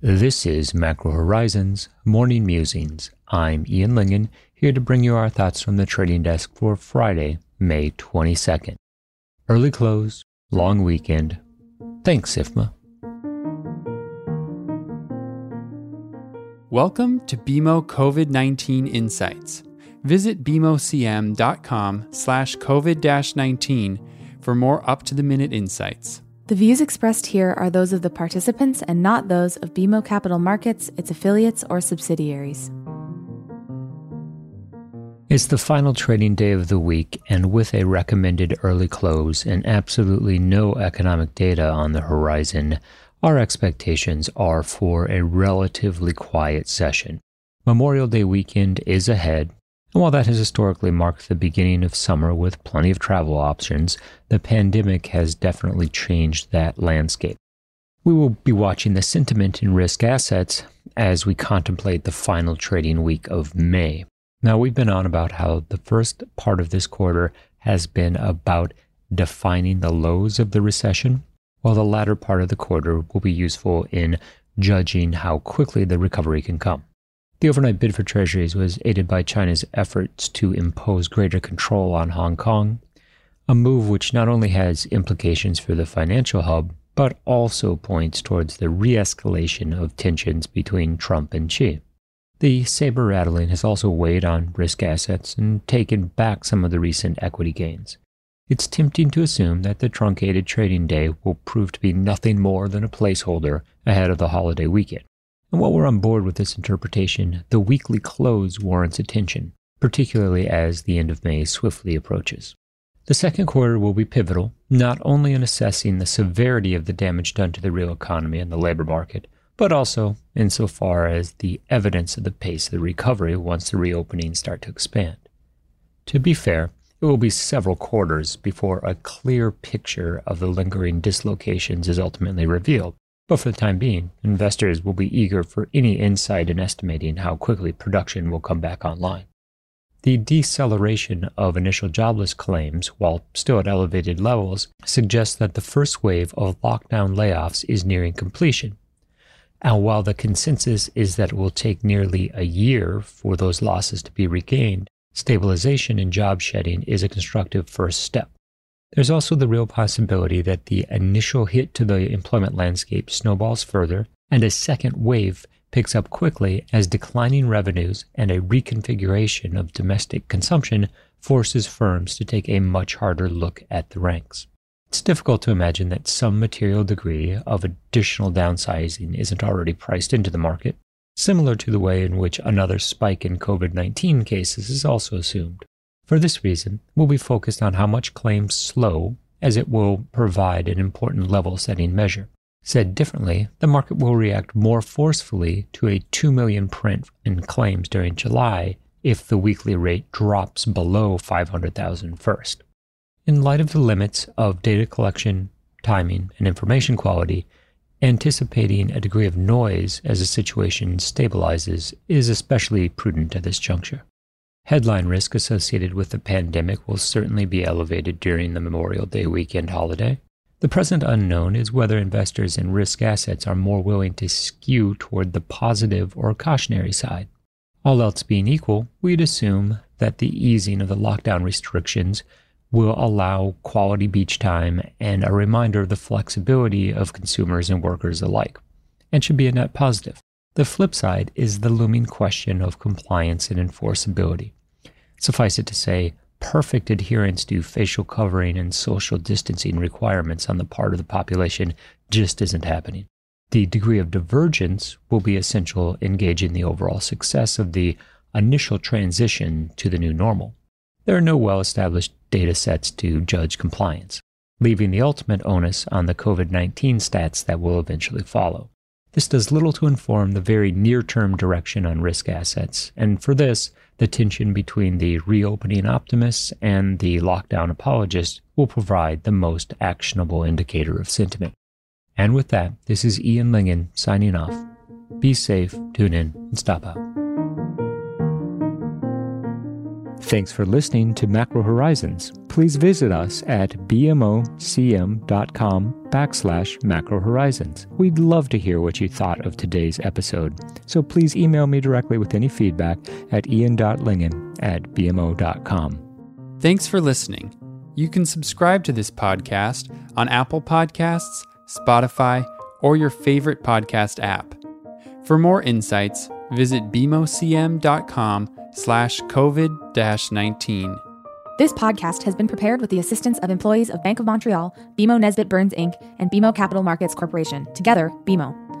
This is Macro Horizons Morning Musings. I'm Ian Lyngen, here to bring you our thoughts from the trading desk for Friday, May 22nd. Early close, long weekend. Thanks, SIFMA. Welcome to BMO COVID-19 Insights. Visit bmocm.com slash COVID-19 for more up-to-the-minute insights. The views expressed here are those of the participants and not those of BMO Capital Markets, its affiliates, or subsidiaries. It's the final trading day of the week, and with a recommended early close and absolutely no economic data on the horizon, our expectations are for a relatively quiet session. Memorial Day weekend is ahead, and while that has historically marked the beginning of summer with plenty of travel options, the pandemic has definitely changed that landscape. We will be watching the sentiment in risk assets as we contemplate the final trading week of May. Now, we've been on about how the first part of this quarter has been about defining the lows of the recession, while the latter part of the quarter will be useful in judging how quickly the recovery can come. The overnight bid for treasuries was aided by China's efforts to impose greater control on Hong Kong, a move which not only has implications for the financial hub, but also points towards the re escalation of tensions between Trump and Xi. The saber rattling has also weighed on risk assets and taken back some of the recent equity gains. It's tempting to assume that the truncated trading day will prove to be nothing more than a placeholder ahead of the holiday weekend. And while we're on board with this interpretation, the weekly close warrants attention, particularly as the end of May swiftly approaches. The second quarter will be pivotal, not only in assessing the severity of the damage done to the real economy and the labor market, but also insofar as the evidence of the pace of the recovery once the reopenings start to expand. To be fair, it will be several quarters before a clear picture of the lingering dislocations is ultimately revealed, but for the time being, investors will be eager for any insight in estimating how quickly production will come back online. The deceleration of initial jobless claims, while still at elevated levels, suggests that the first wave of lockdown layoffs is nearing completion. And while the consensus is that it will take nearly a year for those losses to be regained, stabilization in job shedding is a constructive first step. There's also the real possibility that the initial hit to the employment landscape snowballs further and a second wave picks up quickly as declining revenues and a reconfiguration of domestic consumption forces firms to take a much harder look at the ranks. It's difficult to imagine that some material degree of additional downsizing isn't already priced into the market, similar to the way in which another spike in COVID 19 cases is also assumed. For this reason, we'll be focused on how much claims slow, as it will provide an important level setting measure. Said differently, the market will react more forcefully to a 2 million print in claims during July if the weekly rate drops below 500,000 first. In light of the limits of data collection, timing, and information quality, anticipating a degree of noise as the situation stabilizes is especially prudent at this juncture. Headline risk associated with the pandemic will certainly be elevated during the Memorial Day weekend holiday. The present unknown is whether investors in risk assets are more willing to skew toward the positive or cautionary side. All else being equal, we'd assume that the easing of the lockdown restrictions will allow quality beach time and a reminder of the flexibility of consumers and workers alike, and should be a net positive. The flip side is the looming question of compliance and enforceability. Suffice it to say, perfect adherence to facial covering and social distancing requirements on the part of the population just isn't happening. The degree of divergence will be essential in gauging the overall success of the initial transition to the new normal. There are no well established data sets to judge compliance, leaving the ultimate onus on the COVID 19 stats that will eventually follow. This does little to inform the very near term direction on risk assets, and for this, the tension between the reopening optimists and the lockdown apologists will provide the most actionable indicator of sentiment. And with that, this is Ian Lyngen signing off. Be safe, tune in, and stop out. Thanks for listening to Macro Horizons. Please visit us at bmocm.com backslash macro horizons. We'd love to hear what you thought of today's episode, so please email me directly with any feedback at ian.lyngen at bmo.com. Thanks for listening. You can subscribe to this podcast on Apple Podcasts, Spotify, or your favorite podcast app. For more insights, visit bmocm.com slash COVID-19. This podcast has been prepared with the assistance of employees of Bank of Montreal, BMO Nesbitt Burns Inc., and BMO Capital Markets Corporation, together, BMO.